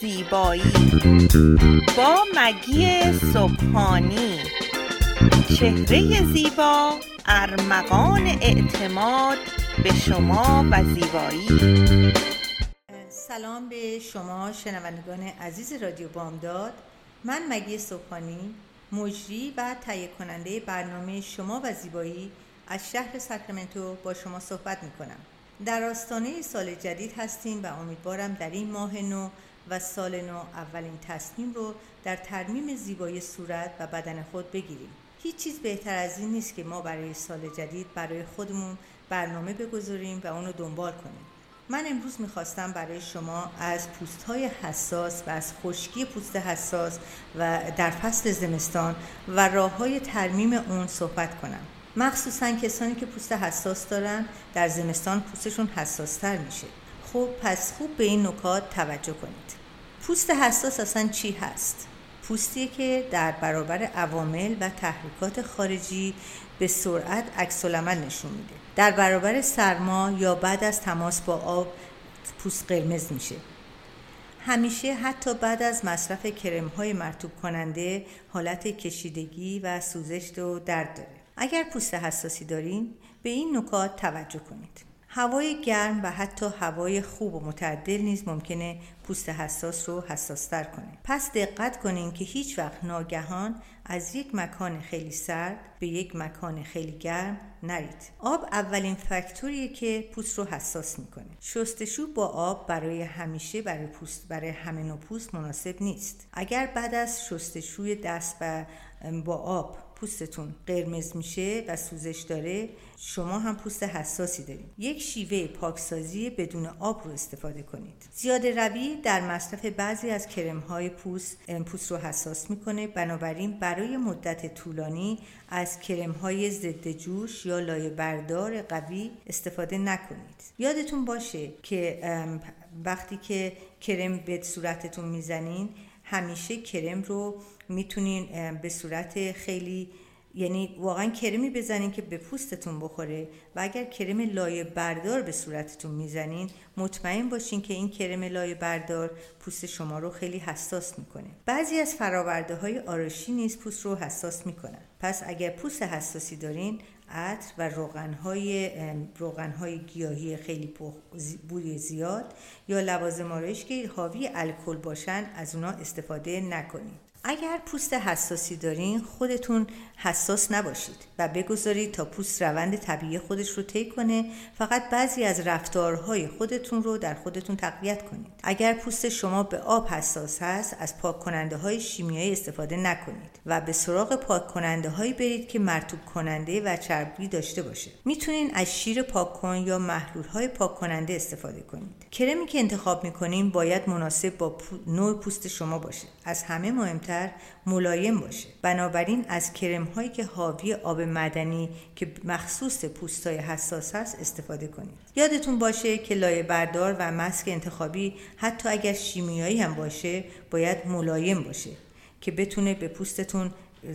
زیبایی. با مگی صبحانی. چهره زیبا ارمغان اعتماد به شما و زیبایی. سلام به شما شنوندگان عزیز رادیو بامداد. من مگی صبحانی مجری و تهیه کننده برنامه شما و زیبایی از شهر ساکرامنتو با شما صحبت می کنم در آستانه سال جدید هستیم و امیدوارم در این ماه نو و سال نو اولین تصمیم رو در ترمیم زیبایی صورت و بدن خود بگیریم. هیچ چیز بهتر از این نیست که ما برای سال جدید برای خودمون برنامه بگذاریم و اونو دنبال کنیم. من امروز می‌خواستم برای شما از پوست های حساس و از خشکی پوست حساس و در فصل زمستان و راه های ترمیم اون صحبت کنم. مخصوصا کسانی که پوست حساس دارن در زمستان پوستشون حساستر میشه. خب پس خوب به این نکات توجه کنید. پوست حساس اصلا چی هست؟ پوستی که در برابر عوامل و تحریکات خارجی به سرعت عکس نشون میده. در برابر سرما یا بعد از تماس با آب پوست قرمز میشه. همیشه حتی بعد از مصرف کرم های مرتوب کننده حالت کشیدگی و سوزش و درد داره. اگر پوست حساسی دارین به این نکات توجه کنید. هوای گرم و حتی هوای خوب و متعدل نیز ممکنه پوست حساس رو حساستر کنه. پس دقت کنین که هیچ وقت ناگهان از یک مکان خیلی سرد به یک مکان خیلی گرم نرید. آب اولین فاکتوریه که پوست رو حساس می‌کنه. شستشو با آب برای همیشه برای پوست برای همه نوع پوست مناسب نیست. اگر بعد از شستشوی دست و با آب پوستتون قرمز میشه و سوزش داره شما هم پوست حساسی دارید. یک شیوه پاکسازی بدون آب رو استفاده کنید. زیاده روی در مصرف بعضی از کرم های پوست پوست رو حساس می‌کنه. بنابراین برای مدت طولانی از کرم های ضد جوش یا لایه بردار قوی استفاده نکنید. یادتون باشه که وقتی که کرم به صورتتون می‌زنین همیشه کرم رو می‌تونین به صورت خیلی یعنی واقعا کرمی بزنین که به پوستتون بخوره و اگر کرم لایه بردار به صورتتون می‌زنین مطمئن باشین که این کرم لایه بردار پوست شما رو خیلی حساس می‌کنه. بعضی از فراورده های آرشی نیز پوست رو حساس می‌کنن. پس اگر پوست حساسی دارین عطر و روغنهای روغنهای گیاهی خیلی بوی زیاد یا لوازم آرایش که حاوی الکل باشن از اونا استفاده نکنید اگر پوست حساسی دارین خودتون حساس نباشید و بگذارید تا پوست روند طبیعی خودش رو طی کنه. فقط بعضی از رفتارهای خودتون رو در خودتون تقویت کنید. اگر پوست شما به آب حساس هست از پاک کننده های شیمیایی استفاده نکنید و به سراغ پاک کننده هایی برید که مرتوب کننده و چربی داشته باشه. می‌تونین از شیر پاک کن یا محلول های پاک کننده استفاده کنید. کرمی که انتخاب می‌کنین باید مناسب با نوع پوست شما باشه. از همه مهمتر ملایم باشه. بنابراین از کرم هایی که حاوی آب مدنی که مخصوص پوستای حساس هست استفاده کنید. یادتون باشه که لایه بردار و مسک انتخابی حتی اگر شیمیایی هم باشه باید ملایم باشه که بتونه به پوستتون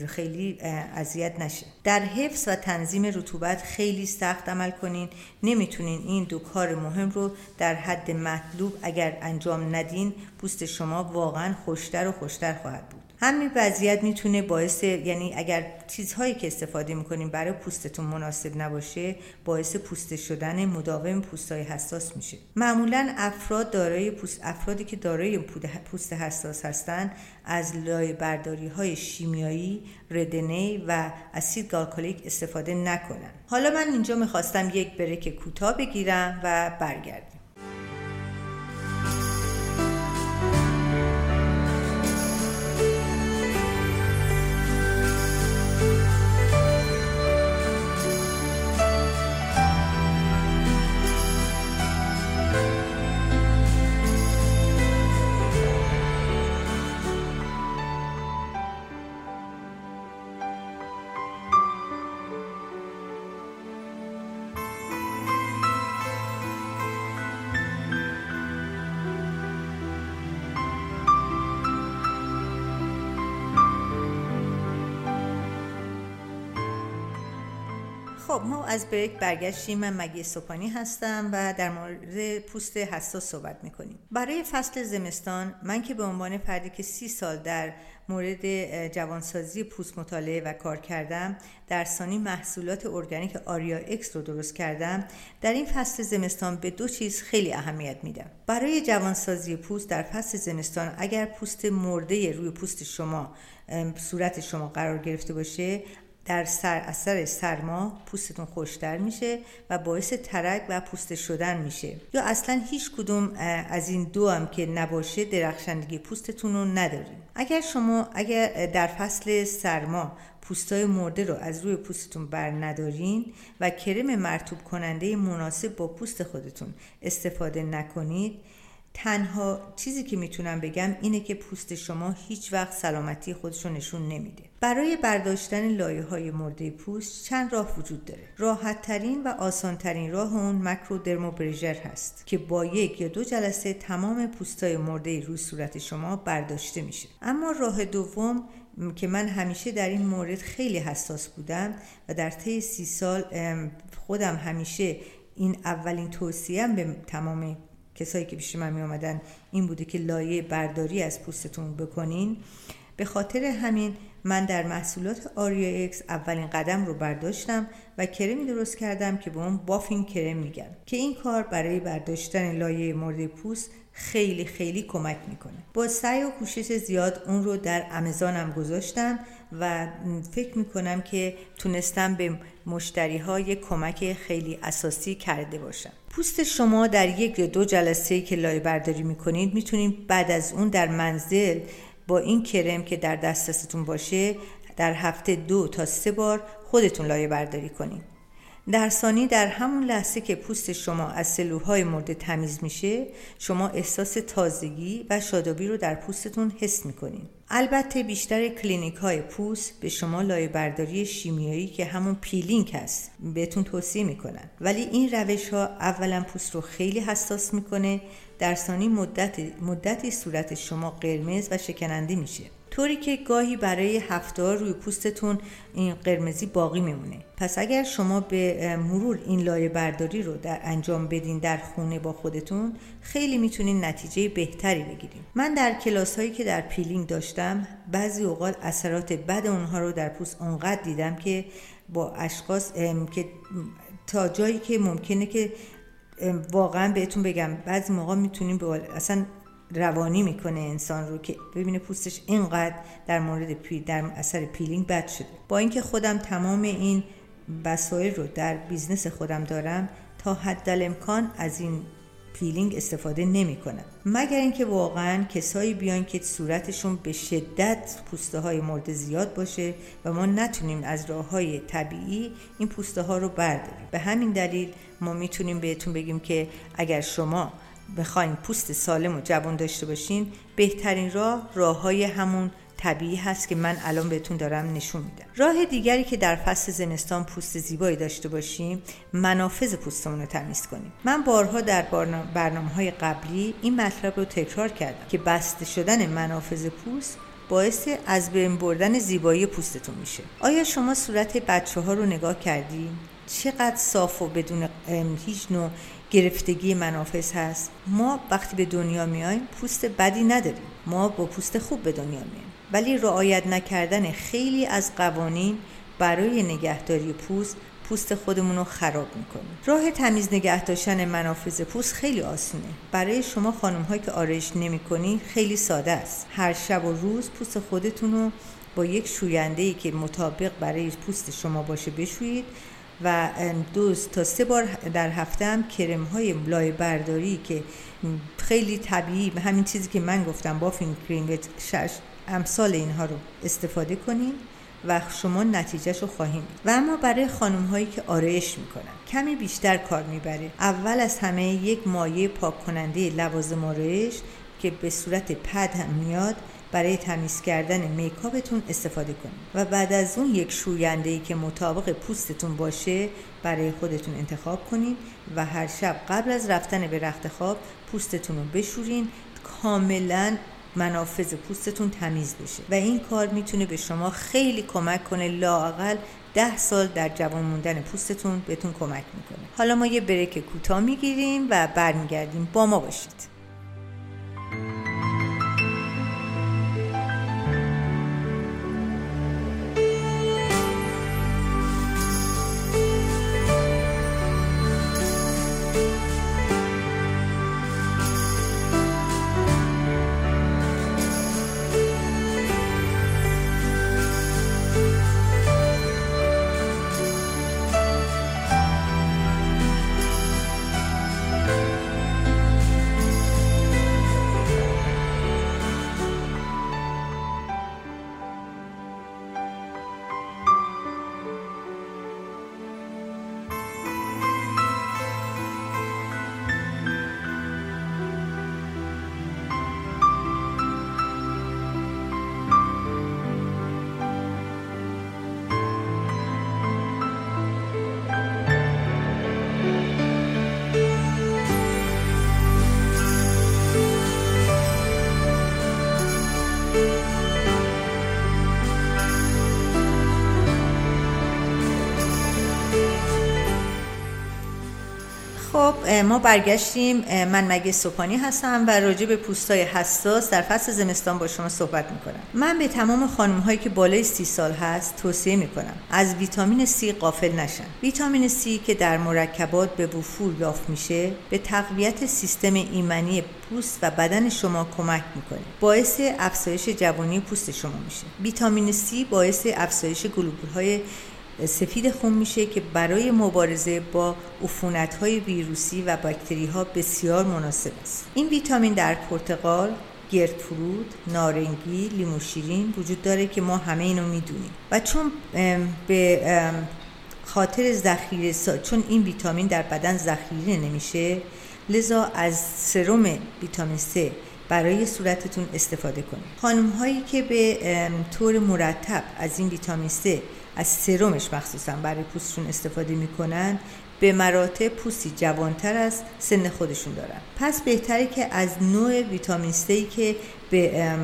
خیلی اذیت نشه. در حفظ و تنظیم رطوبت خیلی سخت عمل کنین. نمی‌تونین این دو کار مهم رو در حد مطلوب اگر انجام ندین پوست شما واقعا خوشتر و خوشتر خواهد بود. همین وضعیت می‌تونه باعث یعنی اگر چیزهایی که استفاده می‌کنیم برای پوستتون مناسب نباشه باعث پوسته شدن مداوم پوستهای حساس میشه. معمولا افراد دارای پوست افرادی که دارای پوست حساس هستند از لایه برداری های شیمیایی ردنی و اسید گالکولیک استفاده نکنن. حالا من اینجا می‌خواستم یک بریک کوتاه بگیرم و برگردم خب ما از break برگشتیم من مگی سوپانی هستم و در مورد پوست حساس صحبت می‌کنیم. برای فصل زمستان من که به عنوان فردی که سی سال در مورد جوانسازی پوست مطالعه و کار کردم در ثانی محصولات ارگانیک آریا اکس رو درست کردم در این فصل زمستان به دو چیز خیلی اهمیت میدم. برای جوانسازی پوست در فصل زمستان اگر پوست مرده روی پوست شما صورت شما قرار گرفته باشه در سر اثر سرما پوستتون خوشتر میشه و باعث ترک و پوست شدن میشه. یا اصلا هیچ کدوم از این دو هم که نباشه درخشندگی پوستتون رو نداریم. اگر شما اگر در فصل سرما پوستای مرده رو از روی پوستتون بر ندارین و کرم مرتوب کننده مناسب با پوست خودتون استفاده نکنید تنها چیزی که می‌تونم بگم اینه که پوست شما هیچ وقت سلامتی خودش رو نشون نمیده. برای برداشتن لایه های مرده پوست چند راه وجود داره. راحت ترین و آسان ترین راه اون مکرو درموبریژر هست که با یک یا دو جلسه تمام پوستای مرده روی صورت شما برداشته میشه. اما راه دوم که من همیشه در این مورد خیلی حساس بودم و در طی سی سال خودم همیشه این اولین توصیم به تمام کسایی که پیش من می آمدن این بوده که لایه برداری از پوستتون بکنین. به خاطر همین من در محصولات آریا اکس اولین قدم رو برداشتم و کرمی درست کردم که به اون بافین کرم میگن که این کار برای برداشتن لایه مورد پوست خیلی خیلی کمک می‌کنه. با سعی و کوشش زیاد اون رو در امازانم گذاشتم و فکر می‌کنم که تونستم به مشتری های کمک خیلی اساسی کرده باشم. پوست شما در یک یا دو جلسه که لایه برداری می‌کنید می‌تونید بعد از اون در منزل با این کرم که در دسترستون باشه در هفته دو تا سه بار خودتون لایه برداری کنید. در ثانی در همون لحظه که پوست شما از سلولهای مرده تمیز میشه شما احساس تازگی و شادابی رو در پوستتون حس می‌کنین البته بیشتر کلینیک های پوست به شما لایه برداری شیمیایی که همون peeling هست بهتون توصیه می‌کنن. ولی این روش ها اولا پوست رو خیلی حساس می‌کنه در ثانی مدت مدتی صورت شما قرمز و شکننده میشه. طوری که گاهی برای هفته روی پوستتون این قرمزی باقی میمونه. پس اگر شما به مرور این لایه برداری رو در انجام بدین در خونه با خودتون خیلی می‌تونین نتیجه بهتری بگیریم من در کلاس هایی که در peeling داشتم بعضی اوقات اثرات بد اونها رو در پوست اونقدر دیدم که با اشخاص که تا جایی که ممکنه که واقعا بهتون بگم بعضی موقع می‌تونیم اصلا روانی می‌کنه انسان رو که ببینه پوستش اینقدر در مورد پی در اثر peeling بد شده. با اینکه خودم تمام این وسایل رو در business خودم دارم تا حد امکان از این peeling استفاده نمی کنم مگر اینکه واقعا کسایی بیان که صورتشون به شدت پوسته های مورد زیاد باشه و ما نتونیم از راه های طبیعی این پوسته ها رو برداریم. به همین دلیل ما می‌تونیم بهتون بگیم که اگر شما بخواین پوست سالم و جوان داشته باشین بهترین راه راه های همون طبیعی هست که من الان بهتون دارم نشون میدم. راه دیگری که در فصل زمستان پوست زیبایی داشته باشیم منافذ پوستمون رو تمیز کنیم. من بارها در برنامه های قبلی این مطلب رو تکرار کردم که بسته شدن منافذ پوست باعث از بین بردن زیبایی پوستتون میشه. آیا شما صورت بچه ها رو نگاه کردیم چقدر صاف و بدون هیچ نوع گرفتگی منافذ هست. ما وقتی به دنیا میایم پوست بدی نداریم. ما با پوست خوب به دنیا میایم. ولی رعایت نکردن خیلی از قوانین برای نگهداری پوست پوست خودمون رو خراب می‌کنه. راه تمیز نگه داشتن منافذ پوست خیلی آسونه. برای شما خانم هایی که آرایش نمی‌کنین خیلی ساده است. هر شب و روز پوست خودتون رو با یک شوینده ای که مطابق برای پوست شما باشه بشویید. و دو تا سه بار در هفته هم کرم های لای برداری که خیلی طبیعی همین چیزی که من گفتم بافین کریم شش امثال اینها رو استفاده کنین و شما نتیجهش رو خواهیم و اما برای خانم هایی که آرایش می‌کنن کمی بیشتر کار می‌بره. اول از همه یک مایه پاک کننده لوازم آرایش که به صورت پد هم میاد برای تمیز کردن میکاپتون استفاده کنید و بعد از اون یک شوینده ای که مطابق پوستتون باشه برای خودتون انتخاب کنید و هر شب قبل از رفتن به رخت خواب پوستتون رو بشورین. کاملا منافذ پوستتون تمیز بشه و این کار می‌تونه به شما خیلی کمک کنه لاقل ده سال در جوان موندن پوستتون بهتون کمک می‌کنه. حالا ما یه بریک کوتاه می‌گیریم و برمیگردیم. با ما باشید. خب ما برگشتیم من مگه سوپانی هستم و راجع به پوستای حساس در فصل زمستان با شما صحبت می‌کنم. من به تمام خانم هایی که بالای سی سال هست توصیه می‌کنم از ویتامین C قافل نشن. ویتامین C که در مرکبات به وفور یافت میشه به تقویت سیستم ایمنی پوست و بدن شما کمک می‌کنه. باعث افزایش جوانی پوست شما میشه. ویتامین C باعث افزایش گلوبول های سفید خون میشه که برای مبارزه با عفونت های ویروسی و باکتری ها بسیار مناسب است. این ویتامین در پرتقال گرفرود، نارنگی، لیمو شیرین وجود داره که ما همه اینو می‌دونیم. و چون به خاطر ذخیره چون این ویتامین در بدن ذخیره نمیشه لذا از سرم ویتامین C برای صورتتون استفاده کنید. خانم هایی که به طور مرتب از این ویتامین C از سرمش مخصوصا برای پوستشون استفاده می‌کنن به مراتب پوستی جوانتر از سن خودشون دارن. پس بهتره که از نوع ویتامین سی که به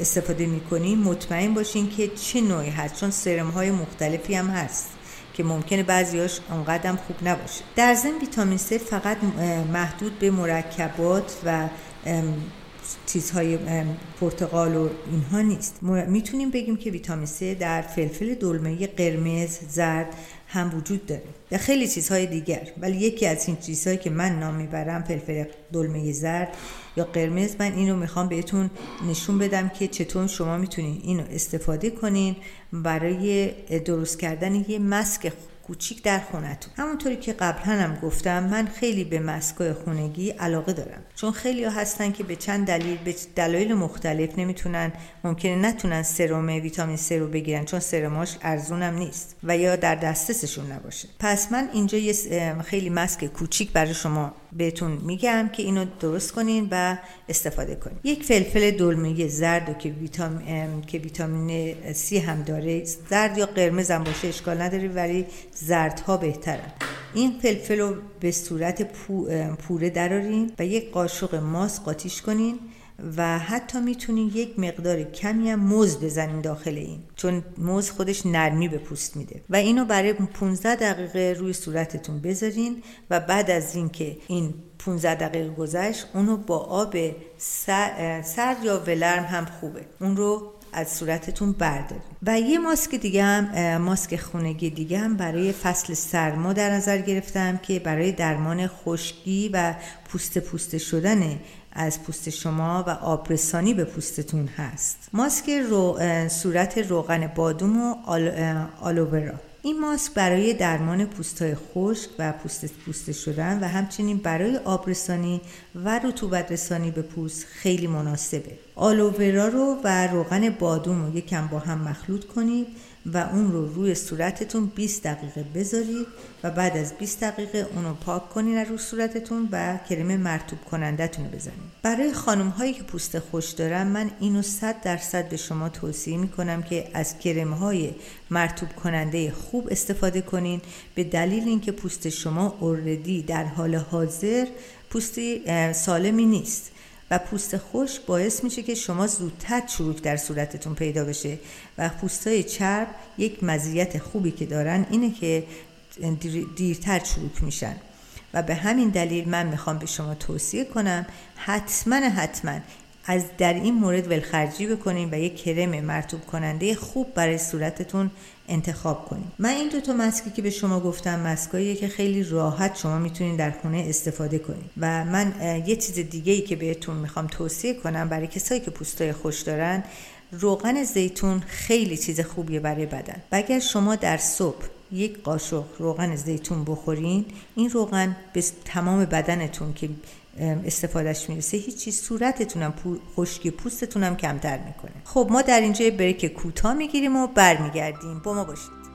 استفاده می‌کنیم مطمئن باشین که چه نوعی هست. چون سرم های مختلفی هم هست که ممکنه بعضیاش اونقدر خوب نباشه. در ضمن ویتامین C فقط محدود به مرکبات و چیزهای پرتقال و اینها نیست. می‌تونیم بگیم که ویتامین C در فلفل دلمه قرمز زرد هم وجود داره و خیلی چیزهای دیگر. ولی یکی از این چیزهایی که من نام می‌برم فلفل دلمه زرد یا قرمز. من اینو می‌خوام بهتون نشون بدم که چطور شما می‌تونین اینو استفاده کنین برای درست کردن یه مسک کوچیک در خونتون. همونطوری که قبلا هم گفتم من خیلی به مسکای خونگی علاقه دارم. چون خیلی ها هستن که به چند دلیل به دلایل مختلف نمی‌تونن ممکنه نتونن سرم ویتامین C رو بگیرن چون سرماش ارزونم نیست و یا در دسترسشون نباشه. پس من اینجا یه خیلی مسک کوچیک برای شما بهتون میگم که اینو درست کنین و استفاده کنین. یک فلفل دلمه زرد که ویتامین که ویتامین C هم داره زرد یا قرمز هم باشه اشکال نداره ولی زردها بهترن. این فلفل رو به صورت پوره درارین و یک قاشق ماست قاطیش کنین. و حتی می‌تونین یک مقدار کمی هم موز بزنین داخل این چون موز خودش نرمی به پوست میده. و اینو برای 15 دقیقه روی صورتتون بذارین و بعد از اینکه این 15 دقیقه گذشت اونو با آب سرد یا ولرم هم خوبه. اون رو از صورتتون بردارید و یه ماسک دیگه هم ماسک خونگی دیگه هم برای فصل سرما در نظر گرفتم که برای درمان خشکی و پوست پوست شدن از پوست شما و آبرسانی به پوستتون هست. ماسک رو صورت روغن بادوم و آل، آلوورا این ماسک برای درمان پوستهای خشک و پوست پوست شدن و همچنین برای آبرسانی و رطوبت رسانی به پوست خیلی مناسبه. آلوورا رو و روغن بادوم رو یکم با هم مخلوط کنید. و اون رو روی صورتتون 20 دقیقه بذارید و بعد از 20 دقیقه اون رو پاک کنید رو صورتتون و کرم مرتوب کنندتون رو بزنید برای خانم هایی که پوست خوش دارن من اینو 100 درصد به شما توصیه می‌کنم که از کرم های مرتوب کننده خوب استفاده کنین. به دلیل اینکه پوست شما اوردی در حال حاضر پوستی سالمی نیست. و پوست خشک باعث میشه که شما زودتر چروک در صورتتون پیدا بشه و پوستای چرب یک مزیت خوبی که دارن اینه که دیرتر چروک میشن. و به همین دلیل من می‌خوام به شما توصیه کنم حتما حتما از در این مورد ولخرجی بکنین و یک کرم مرتوب کننده خوب برای صورتتون انتخاب کنید من این دو تا مسکی که به شما گفتم مسکاییه که خیلی راحت شما می‌تونید در خونه استفاده کنید. و من یه چیز دیگه ای که بهتون می‌خوام توصیه کنم برای کسایی که پوستای خوش دارن روغن زیتون خیلی چیز خوبیه برای بدن. و اگر شما در صبح یک قاشق روغن زیتون بخورین این روغن به تمام بدنتون که استفادهش می‌رسه. هیچی صورتتونم خشکی پوستتونم کمتر می‌کنه. خب ما در اینجا بریک کوتاه می‌گیریم و برمیگردیم. با ما باشید.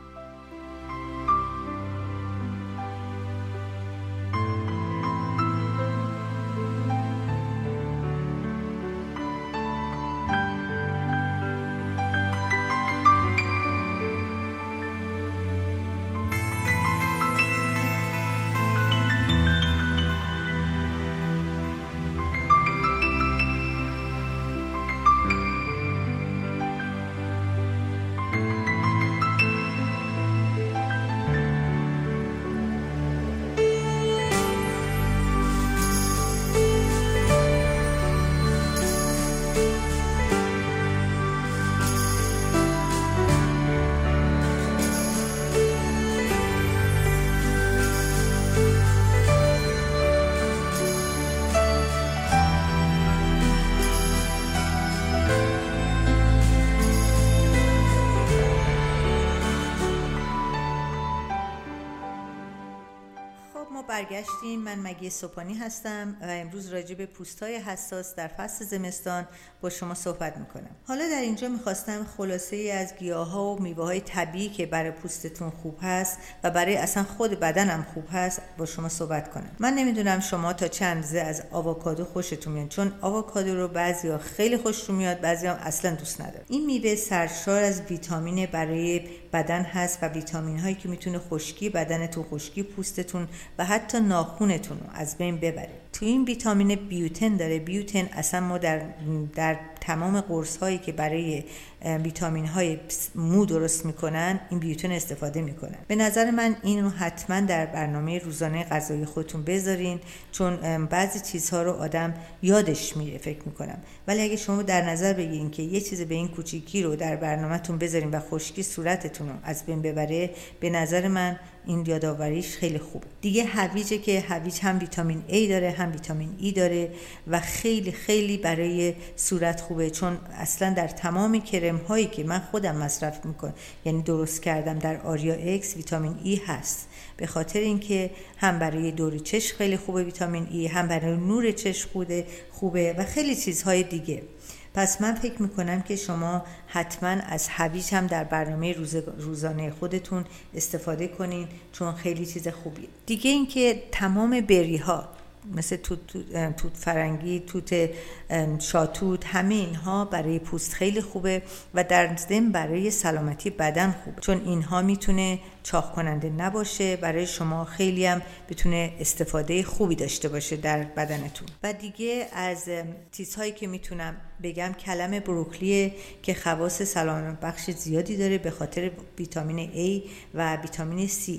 برگشتیم. من مگی سوپانی هستم و امروز راجع به پوستای حساس در فصل زمستان با شما صحبت می‌کنم. حالا در اینجا می‌خواستم خلاصه ای از گیاه ها و میوه های طبیعی که برای پوستتون خوب هست و برای اصلا خود بدنم خوب هست با شما صحبت کنم. من نمی‌دونم شما تا چند زه از آووکادو خوشتون میاد چون آووکادو رو بعضیا خیلی خوششون میاد بعضیا اصلا دوست نداره این میوه سرشار از ویتامین برای بدن هست و ویتامین هایی که می‌تونه خشکی بدنتون خشکی پوستتون و حتی ناخونتون رو از بین ببره. این ویتامین بیوتن داره. بیوتن اصلا ما در, در تمام قرص هایی که برای ویتامین های مو درست می‌کنن این بیوتن استفاده می‌کنن. به نظر من این رو حتما در برنامه روزانه غذایی خودتون بذارین چون بعضی چیزها رو آدم یادش میره فکر می‌کنم. ولی اگه شما در نظر بگیرین که یه چیز به این کوچیکی رو در برنامهتون بذارین و خشکی صورتتون رو از بین ببره به نظر من این یادآوریش خیلی خوبه دیگه هویجه که هویج هم ویتامین A داره هم ویتامین E داره و خیلی خیلی برای صورت خوبه. چون اصلا در تمام کرم هایی که من خودم مصرف می‌کنم یعنی درست کردم در آریا اکس ویتامین E هست. به خاطر اینکه هم برای دور چشم خیلی خوبه ویتامین E هم برای نور چشم خوبه خوبه و خیلی چیزهای دیگه. پس من فکر می‌کنم که شما حتما از هویج هم در برنامه روزانه خودتون استفاده کنین چون خیلی چیز خوبیه. دیگه اینکه تمام بری ها مثل توت, توت فرنگی، توت شاتوت همه اینها برای پوست خیلی خوبه و در ضمن برای سلامتی بدن خوبه. چون اینها می‌تونه چاق کننده نباشه برای شما خیلی هم بتونه استفاده خوبی داشته باشه در بدنتون. و دیگه از چیزهایی که می‌تونم بگم کلم بروکلی که خواص سلامت بخش زیادی داره به خاطر ویتامین A و ویتامین C.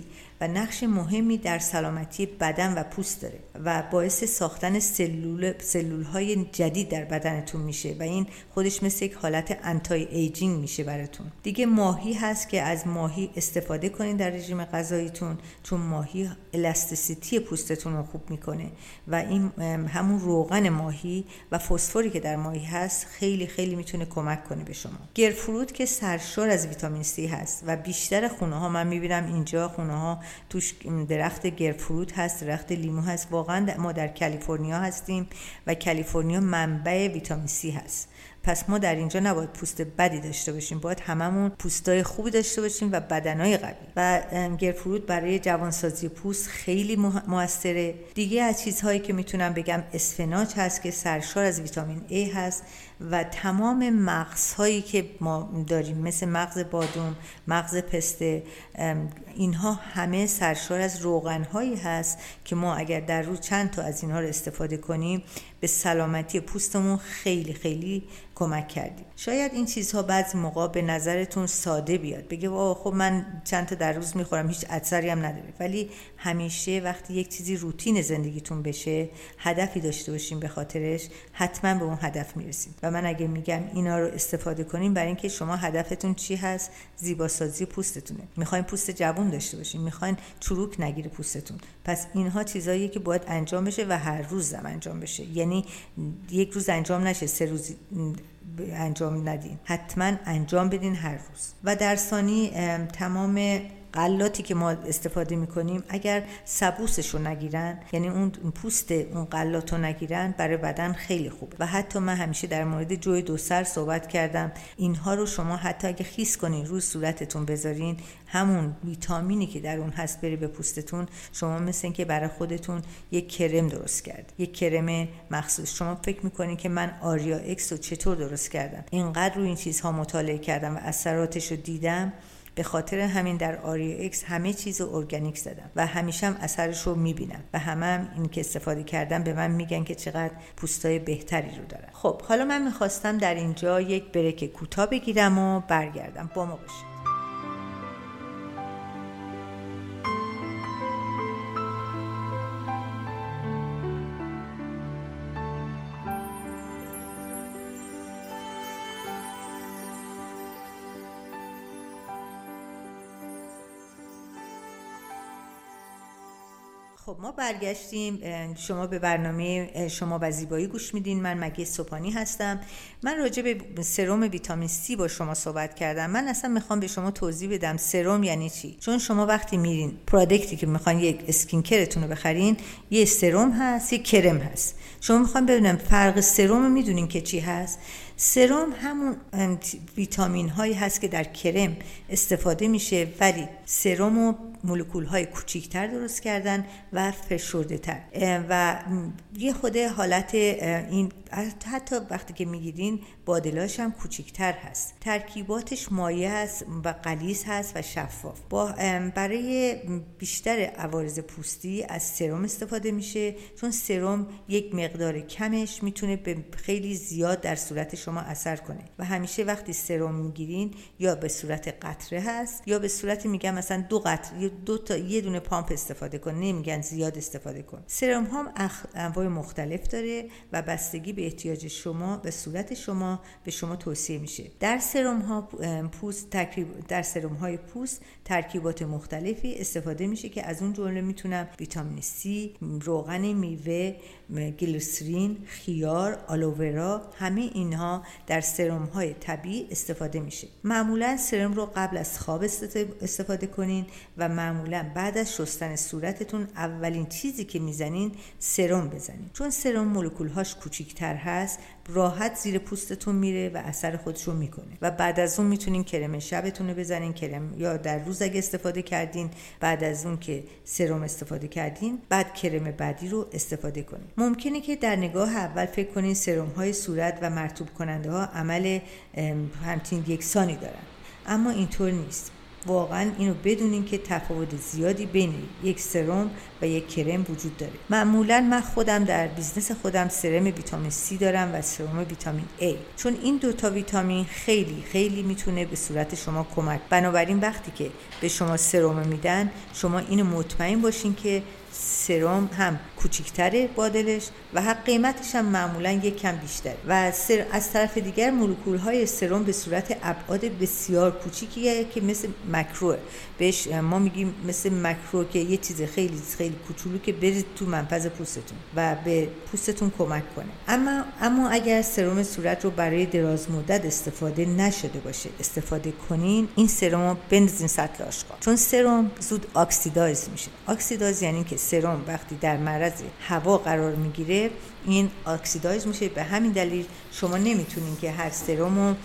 و نقش مهمی در سلامتی بدن و پوست داره و باعث ساختن سلول سلول های جدید در بدنتون میشه و این خودش مثل یک حالت anti-aging میشه براتون. دیگه ماهی هست که از ماهی استفاده کنید در رژیم غذاییتون چون ماهی elasticity پوستتون رو خوب می‌کنه و این همون روغن ماهی و فسفری که در ماهی هست خیلی خیلی می‌تونه کمک کنه به شما. گرفروت که سرشار از ویتامین C هست و بیشتر خونه ها من می‌بینم اینجا خونه ها توش درخت گرفروت هست درخت لیمو هست. واقعا ما در کالیفرنیا هستیم و کالیفرنیا منبع ویتامین C هست. پس ما در اینجا نباید پوست بدی داشته باشیم باید هممون پوستای خوبی داشته باشیم و بدنهای قوی. و گرفرود برای جوانسازی پوست خیلی موثره. دیگه از چیزهایی که می‌تونم بگم اسفناج هست که سرشار از ویتامین A هست و تمام مغزهایی که ما داریم مثل مغز بادوم مغز پسته اینها همه سرشار از روغنهایی هست که ما اگر در روز چند تا از اینها رو استفاده کنیم به سلامتی پوستمون خیلی خیلی کمک کردیم. شاید این چیزها بعضی موقع به نظرتون ساده بیاد. بگه خب من چند تا در روز می‌خورم هیچ اثری هم نداره. ولی همیشه وقتی یک چیزی روتین زندگیتون بشه هدفی داشته باشیم به خاطرش حتما به اون هدف می‌رسیم و من اگه میگم اینا رو استفاده کنیم برای اینکه شما هدفتون چی هست؟ زیباسازی پوستتونه. می‌خواین پوست جوون داشته باشین. می‌خواین چروک نگیره پوستتون. پس اینها چیزاییه که باید انجام بشه و هر روز هم انجام بشه. یعنی یک روز انجام نشه سه روز انجام ندین. حتما انجام بدین هر روز. و در ثانی تمام قلاتی که ما استفاده می‌کنیم اگر سبوسش رو نگیرن یعنی اون پوست اون قلات رو نگیرن برای بدن خیلی خوب و حتی من همیشه در مورد جوی دو سر صحبت کردم. اینها رو شما حتی اگه خیس کنین روی صورتتون بذارین همون ویتامینی که در اون هست بره به پوستتون شما مثل اینکه برای خودتون یک کرم درست کرد یک کرم مخصوص. شما فکر می‌کنین که من آریا اکس رو چطور درست کردم؟ اینقدر روی این چیزها مطالعه کردم و اثراتش رو دیدم. به خاطر همین در آری اکس همه چیز ارگانیک زدم و همیشه هم اثرش رو می‌بینم و همه هم این که استفاده کردم به من میگن که چقدر پوستای بهتری رو دارن. خب حالا من می‌خواستم در اینجا یک بریک کوتاه بگیرم و برگردم. با ما باشید. ما برگشتیم شما به برنامه شما و زیبایی گوش میدین. من مگه سوپانی هستم. من راجع به سرم ویتامین C با شما صحبت کردم. من اصلا می‌خوام به شما توضیح بدم. سرم یعنی چی؟ چون شما وقتی میرین پرودکتی که می‌خوان یک اسکین کرتون رو بخرین یه سرم هست یه کرم هست. شما می‌خوام ببینم فرق سرم رو می‌دونین که چی هست؟ سرم همون ویتامین هایی هست که در کرم استفاده میشه ولی سرم و مولکول های کوچیکتر درست کردن و فشرده تر و یه خود حالت این حتی وقتی که می‌گیرین بادلاش هم کوچیکتر هست. ترکیباتش مایه هست و قلیز هست و شفاف. با برای بیشتر عوارض پوستی از سرم استفاده میشه. چون سرم یک مقدار کمش می‌تونه به خیلی زیاد در صورت شما اثر کنه. و همیشه وقتی سرم می‌گیرین یا به صورت قطره هست یا به صورت میگم مثلا دو قطره دو تا یه دونه پامپ استفاده کن نمیگن زیاد استفاده کن. سرم هم انواع مختلف داره و بستگی به احتیاج شما به صورت شما به شما توصیه میشه. در سرم ها پوست ترکیب در سرم های پوست ترکیبات مختلفی استفاده میشه که از اون جمله می‌تونم ویتامین C روغن میوه گلیسرین خیار آلوورا همه اینها در سرم های طبیعی استفاده میشه. معمولا سرم رو قبل از خواب استفاده کنین و معمولا بعد از شستن صورتتون اولین چیزی که می‌زنین سرم بزنین. چون سرم مولکول هاش کوچیکتر هست راحت زیر پوستتون میره و اثر خودش رو می‌کنه. و بعد از اون می‌تونین کرم شبتون رو بزنین کرم یا در روز اگه استفاده کردین بعد از اون که سرم استفاده کردین بعد کرم بعدی رو استفاده کنین. ممکنه که در نگاه اول فکر کنین سرم های صورت و مرتوب کننده ها عمل همچین یکسانی دارن. اما اینطور نیست. واقعا اینو بدونین که تفاوت زیادی بین یک سرم و یک کرم وجود داره. معمولا من خودم در business خودم سرم ویتامین C دارم و سرم ویتامین A. چون این دوتا ویتامین خیلی خیلی می‌تونه به صورت شما کمک بنابراین وقتی که به شما سرم میدن شما اینو مطمئن باشین که سرم هم کوچیکتره bottle ش و حق قیمتش هم معمولا یک کم بیشتر و سر از طرف دیگر مولکول های سرم به صورت ابعاد بسیار کوچیکیه که مثل مکرو بهش ما میگیم مثل مکرو که یه چیز خیلی خیلی کوچولو که برید تو منفذ پوستتون و به پوستتون کمک کنه. اما اما اگر سرم صورت رو برای دراز مدت استفاده نشده باشه استفاده کنین این سرم رو بندازین سطل آشغال. چون سرم زود oxidize میشه. oxidize یعنی که سرم وقتی در معرض هوا قرار می‌گیره این oxidize میشه. به همین دلیل شما نمی‌تونین که هر سرم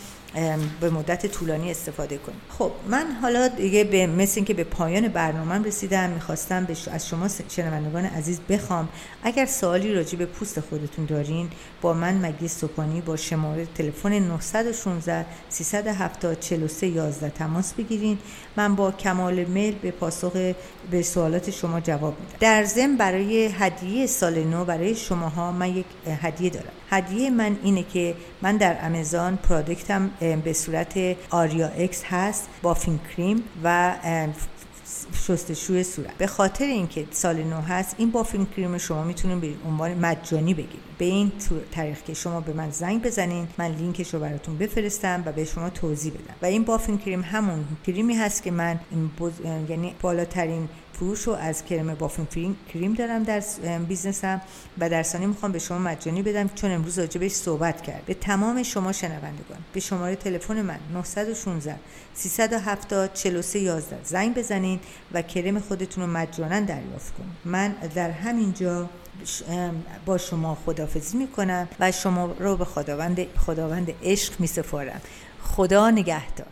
به مدت طولانی استفاده کنیم. خب من حالا دیگه به مثل اینکه به پایان برنامه رسیدم می‌خواستم از شما شنوندگان عزیز بخوام اگر سوالی راجع به پوست خودتون دارین با من مگی سپانی با شماره تلفن 916 370 43 11 تماس بگیرین. من با کمال میل به پاسخ به سوالات شما جواب میدم. در ضمن برای هدیه سال نو برای شماها من یک هدیه دارم. هدیه من اینه که من در آمازون پرودکتم به صورت آریا اکس هست بافین کریم و شستشوی صورت. به خاطر اینکه سال نو هست این بافین کریم شما می‌تونید به عنوان مجانی بگیرید به این طریق که شما به من زنگ بزنین من لینکش رو براتون بفرستم و به شما توضیح بدم. و این بافین کریم همون کریمی هست که من یعنی بالاترین فروش رو از کرم بافین کریم دارم در بیزنسم و در ثانی می‌خوام به شما مجانی بدم چون امروز راجبش صحبت کرد. به تمام شما شنوندگان به شماره تلفن من 916 370 43 11 زنگ بزنین و کرم خودتون رو مجانا دریافت کنید من در همین جا با شما خدافزی می‌کنم و شما رو به خداوند خداوند عشق میسپارم. خدا نگهدار.